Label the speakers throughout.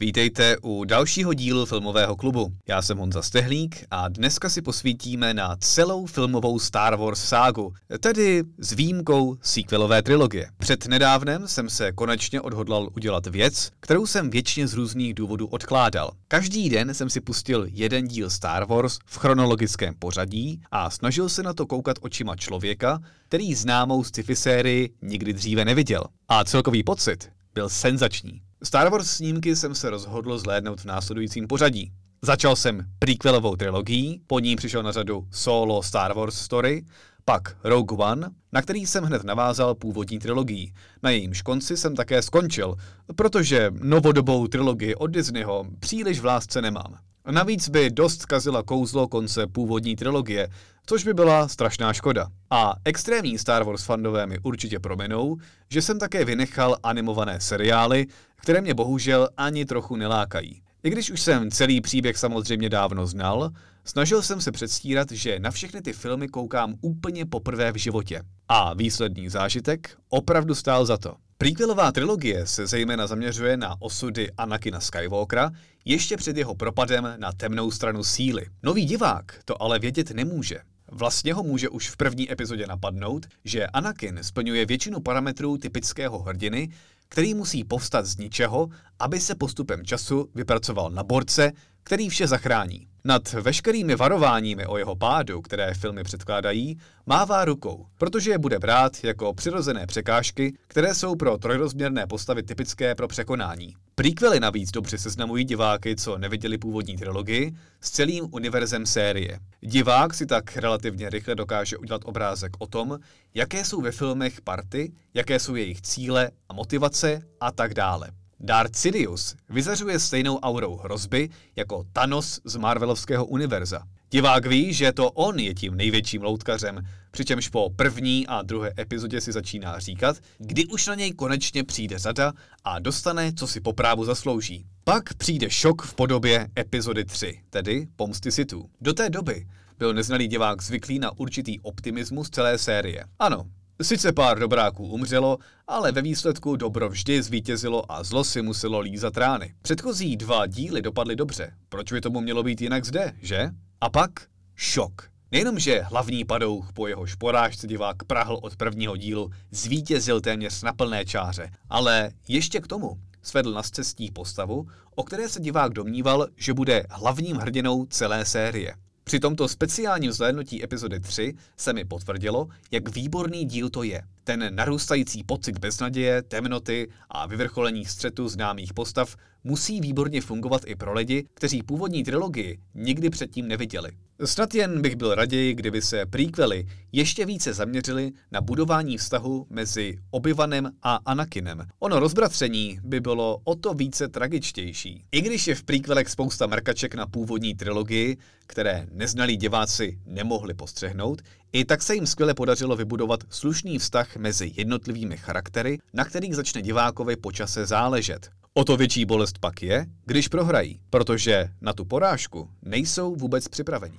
Speaker 1: Vítejte u dalšího dílu Filmového klubu. Já jsem Honza Stehlík a dneska si posvítíme na celou filmovou Star Wars ságu, tedy s výjimkou sequelové trilogie. Před nedávnem jsem se konečně odhodlal udělat věc, kterou jsem většině z různých důvodů odkládal. Každý den jsem si pustil jeden díl Star Wars v chronologickém pořadí a snažil se na to koukat očima člověka, který známou sci-fi sérii nikdy dříve neviděl. A celkový pocit byl senzační. Star Wars snímky jsem se rozhodl zhlédnout v následujícím pořadí. Začal jsem prequelovou trilogií, po ní přišel na řadu solo Star Wars story, pak Rogue One, na který jsem hned navázal původní trilogii. Na jejímž konci jsem také skončil, protože novodobou trilogii od Disneyho příliš v lásce nemám. Navíc by dost kazila kouzlo konce původní trilogie, což by byla strašná škoda. A extrémní Star Wars fandové mi určitě prominou, že jsem také vynechal animované seriály, které mě bohužel ani trochu nelákají. I když už jsem celý příběh samozřejmě dávno znal, snažil jsem se předstírat, že na všechny ty filmy koukám úplně poprvé v životě. A výsledný zážitek opravdu stál za to. Prequelová trilogie se zejména zaměřuje na osudy Anakina Skywalkera ještě před jeho propadem na temnou stranu síly. Nový divák to ale vědět nemůže. Vlastně ho může už v první epizodě napadnout, že Anakin splňuje většinu parametrů typického hrdiny, který musí povstat z ničeho, aby se postupem času vypracoval na borce, který vše zachrání. Nad veškerými varováními o jeho pádu, které filmy předkládají, mává rukou, protože je bude brát jako přirozené překážky, které jsou pro trojrozměrné postavy typické pro překonání. Prequely navíc dobře seznamují diváky, co neviděli původní trilogii, s celým univerzem série. Divák si tak relativně rychle dokáže udělat obrázek o tom, jaké jsou ve filmech party, jaké jsou jejich cíle a motivace a tak dále. Darth Sidious vyzařuje stejnou aurou hrozby jako Thanos z Marvelovského univerza. Divák ví, že to on je tím největším loutkařem, přičemž po první a druhé epizodě si začíná říkat, kdy už na něj konečně přijde řada a dostane, co si po právu zaslouží. Pak přijde šok v podobě epizody 3, tedy Pomsty Sithů. Do té doby byl neznalý divák zvyklý na určitý optimismus celé série. Ano, Sice pár dobráků umřelo, ale ve výsledku dobro vždy zvítězilo a zlo si muselo lízat rány. Předchozí dva díly dopadly dobře. Proč by tomu mělo být jinak zde, že? A pak šok. Nejenom, že hlavní padouch po jeho šporážce divák prahl od prvního dílu zvítězil téměř na plné čáře, ale ještě k tomu svedl na cestí postavu, o které se divák domníval, že bude hlavním hrdinou celé série. Při tomto speciálním zhlédnutí epizody 3 se mi potvrdilo, jak výborný díl to je. Ten narůstající pocit beznaděje, temnoty a vyvrcholení střetu známých postav musí výborně fungovat i pro lidi, kteří původní trilogii nikdy předtím neviděli. Snad jen bych byl raději, kdyby se prequely ještě více zaměřili na budování vztahu mezi Obyvanem a Anakinem. Ono rozbratření by bylo o to více tragičtější. I když je v prequelech spousta markaček na původní trilogii, které neznalí diváci nemohli postřehnout, i tak se jim skvěle podařilo vybudovat slušný vztah mezi jednotlivými charaktery, na kterých začne divákovi počase záležet. O to větší bolest pak je, když prohrají, protože na tu porážku nejsou vůbec připravení.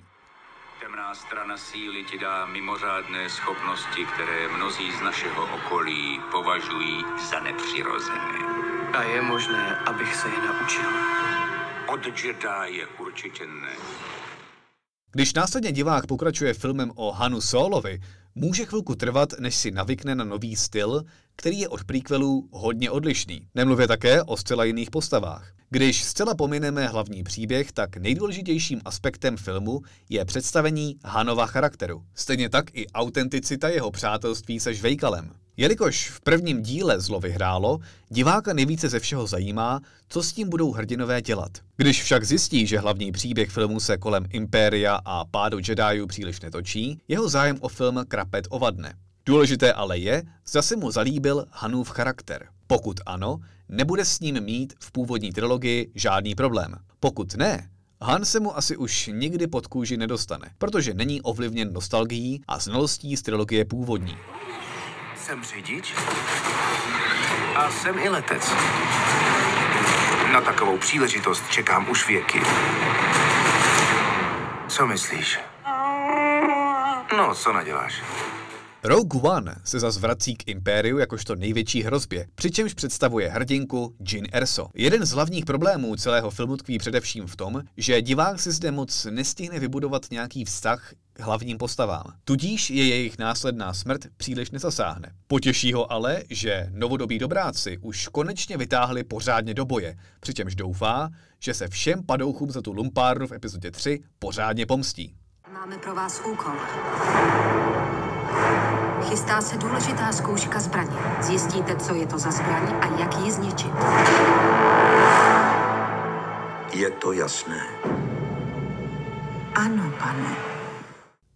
Speaker 2: Temná strana síly ti dá mimořádné schopnosti, které mnozí z našeho okolí považují za nepřirozené.
Speaker 3: A je možné, abych se je naučil.
Speaker 2: Od Jedi je určitě ne.
Speaker 1: Když následně divák pokračuje filmem o Hanu Solovi, může chvilku trvat, než si navykne na nový styl, který je od prequelů hodně odlišný. Nemluvě také o zcela jiných postavách. Když zcela pomineme hlavní příběh, tak nejdůležitějším aspektem filmu je představení Hanova charakteru. Stejně tak i autenticita jeho přátelství se Žvejkalem. Jelikož v prvním díle zlo vyhrálo, diváka nejvíce ze všeho zajímá, co s tím budou hrdinové dělat. Když však zjistí, že hlavní příběh filmu se kolem Impéria a pádu Jediů příliš netočí, jeho zájem o film krapet ovadne. Důležité ale je, zda se mu zalíbil Hanův charakter. Pokud ano, nebude s ním mít v původní trilogii žádný problém. Pokud ne, Han se mu asi už nikdy pod kůži nedostane, protože není ovlivněn nostalgií a znalostí z trilogie původní.
Speaker 3: Jsem řidič a jsem i letec.
Speaker 4: Na takovou příležitost čekám už věky. Co myslíš? No, co naděláš?
Speaker 1: Rogue One se zas vrací k Impériu jakožto největší hrozbě, přičemž představuje hrdinku Jin Erso. Jeden z hlavních problémů celého filmu tkví především v tom, že divák si zde moc nestihne vybudovat nějaký vztah hlavním postavám. Tudíž je jejich následná smrt příliš nezasáhne. Potěší ho ale, že novodobí dobráci už konečně vytáhli pořádně do boje, přičemž doufá, že se všem padouchům za tu lumpárnu v epizodě 3 pořádně pomstí.
Speaker 5: Máme pro vás úkol. Chystá se důležitá zkouška zbraně. Zjistíte, co je to za zbraň a jak ji zničit.
Speaker 6: Je to jasné.
Speaker 5: Ano, pane.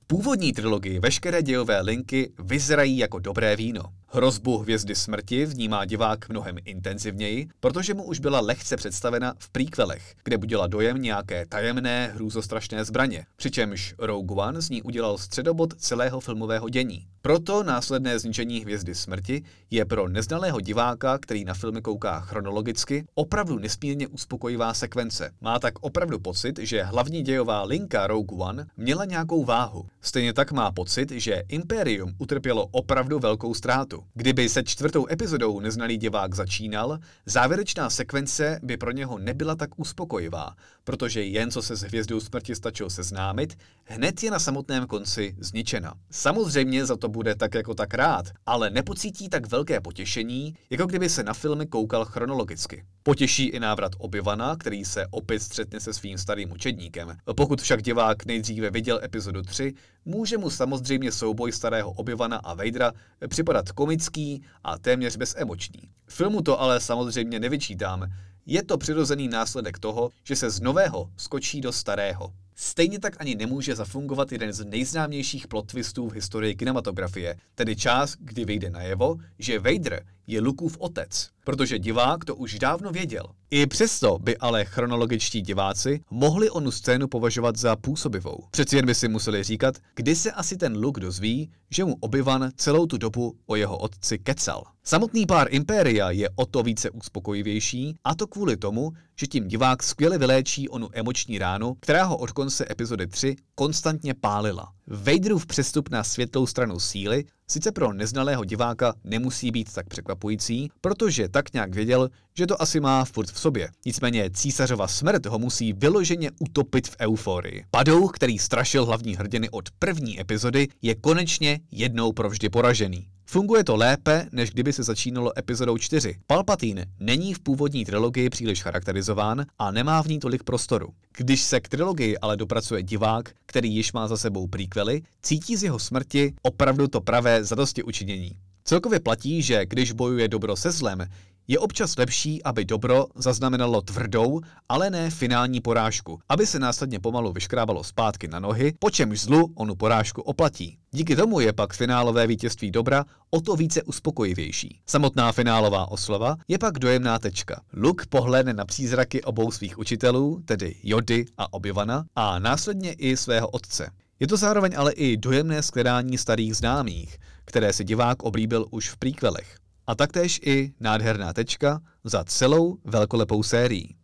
Speaker 1: Původní trilogii veškeré dějové linky vyzrají jako dobré víno. Hrozbu hvězdy smrti vnímá divák mnohem intenzivněji, protože mu už byla lehce představena v príkvelech, kde budila dojem nějaké tajemné, hrůzostrašné zbraně, přičemž Rogue One z ní udělal středobod celého filmového dění. Proto následné zničení hvězdy smrti je pro neznalého diváka, který na filmy kouká chronologicky, opravdu nesmírně uspokojivá sekvence. Má tak opravdu pocit, že hlavní dějová linka Rogue One měla nějakou váhu. Stejně tak má pocit, že Imperium utrpělo opravdu velkou ztrátu. Kdyby se čtvrtou epizodou neznalý divák začínal, závěrečná sekvence by pro něho nebyla tak uspokojivá, protože jen co se s hvězdou smrti stačil seznámit, hned je na samotném konci zničena. Samozřejmě za to bude tak jako tak rád, ale nepocítí tak velké potěšení, jako kdyby se na filmy koukal chronologicky. Potěší i návrat Obyvana, který se opět střetne se svým starým učedníkem. Pokud však divák nejdříve viděl epizodu 3, může mu samozřejmě souboj starého Obyvana a Vadera připadat komický a téměř bezemoční. Filmu to ale samozřejmě nevyčítám, je to přirozený následek toho, že se z nového skočí do starého. Stejně tak ani nemůže zafungovat jeden z nejznámějších plot twistů v historii kinematografie, tedy čas, kdy vyjde najevo, že Vader je Lukův otec, protože divák to už dávno věděl. I přesto by ale chronologičtí diváci mohli onu scénu považovat za působivou. Přeci jen by si museli říkat, kdy se asi ten Luke dozví, že mu obyvan celou tu dobu o jeho otci kecal. Samotný pár Impéria je o to více uspokojivější, a to kvůli tomu, že tím divák skvěle vyléčí onu emoční ránu, která ho od konce epizody 3 konstantně pálila. Vaderův přestup na světlou stranu síly sice pro neznalého diváka nemusí být tak překvapující, protože tak nějak věděl, že to asi má furt v sobě. Nicméně císařova smrt ho musí vyloženě utopit v euforii. Padouch, který strašil hlavní hrdiny od první epizody, je konečně jednou provždy poražený. Funguje to lépe, než kdyby se začínalo epizodou 4. Palpatine není v původní trilogii příliš charakterizován a nemá v ní tolik prostoru. Když se k trilogii ale dopracuje divák, který již má za sebou príkvely, cítí z jeho smrti opravdu to pravé zadosti učinění. Celkově platí, že když bojuje dobro se zlem, je občas lepší, aby dobro zaznamenalo tvrdou, ale ne finální porážku, aby se následně pomalu vyškrábalo zpátky na nohy, po čemž zlu onu porážku oplatí. Díky tomu je pak finálové vítězství dobra o to více uspokojivější. Samotná finálová oslava je pak dojemná tečka. Luke pohledne na přízraky obou svých učitelů, tedy Jody a Obyvana, a následně i svého otce. Je to zároveň ale i dojemné skledání starých známých, které si divák oblíbil už v príkvelech a taktéž i nádherná tečka za celou velkolepou sérií.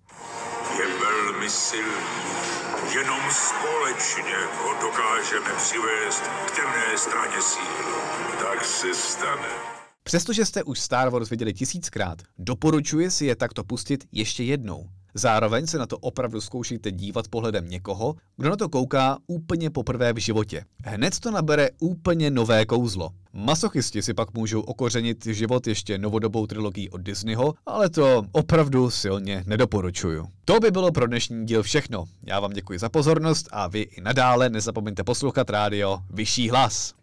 Speaker 7: Je velmi silný. Jenom společně ho dokážeme přivést k temné straně síly. Tak se stane.
Speaker 1: Přestože jste už Star Wars viděli tisíckrát, doporučuji si je takto pustit ještě jednou. Zároveň se na to opravdu zkoušejte dívat pohledem někoho, kdo na to kouká úplně poprvé v životě. Hned to nabere úplně nové kouzlo. Masochisti si pak můžou okořenit život ještě novodobou trilogií od Disneyho, ale to opravdu silně nedoporučuju. To by bylo pro dnešní díl všechno. Já vám děkuji za pozornost a vy i nadále nezapomeňte poslouchat rádio Vyšší hlas.